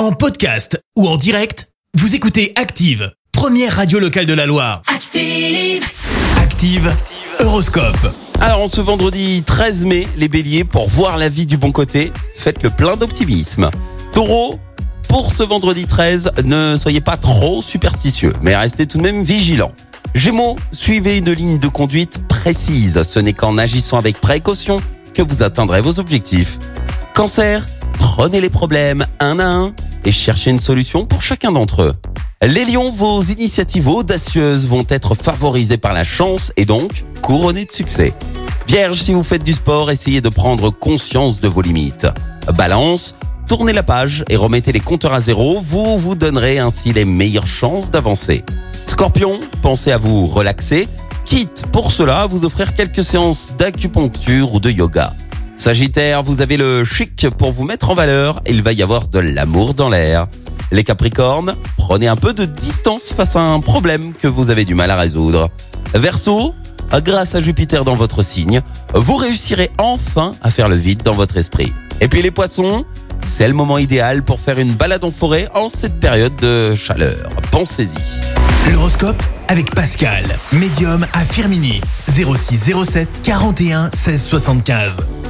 En podcast ou en direct, vous écoutez Active, première radio locale de la Loire. Active. Active, Horoscope. Alors, en ce vendredi 13 mai, les béliers, pour voir la vie du bon côté, faites le plein d'optimisme. Taureau, pour ce vendredi 13, ne soyez pas trop superstitieux, mais restez tout de même vigilant. Gémeaux, suivez une ligne de conduite précise. Ce n'est qu'en agissant avec précaution que vous atteindrez vos objectifs. Cancer, prenez les problèmes un à un et cherchez une solution pour chacun d'entre eux. Les lions, vos initiatives audacieuses vont être favorisées par la chance et donc couronnées de succès. Vierge, si vous faites du sport, essayez de prendre conscience de vos limites. Balance, tournez la page et remettez les compteurs à zéro, vous vous donnerez ainsi les meilleures chances d'avancer. Scorpion, pensez à vous relaxer, quitte pour cela à vous offrir quelques séances d'acupuncture ou de yoga. Sagittaire, vous avez le chic pour vous mettre en valeur, il va y avoir de l'amour dans l'air. Les Capricornes, prenez un peu de distance face à un problème que vous avez du mal à résoudre. Verseau, grâce à Jupiter dans votre signe, vous réussirez enfin à faire le vide dans votre esprit. Et puis les poissons, c'est le moment idéal pour faire une balade en forêt en cette période de chaleur. Pensez-y. L'horoscope avec Pascal, médium à Firmini. 0607 41 16 75.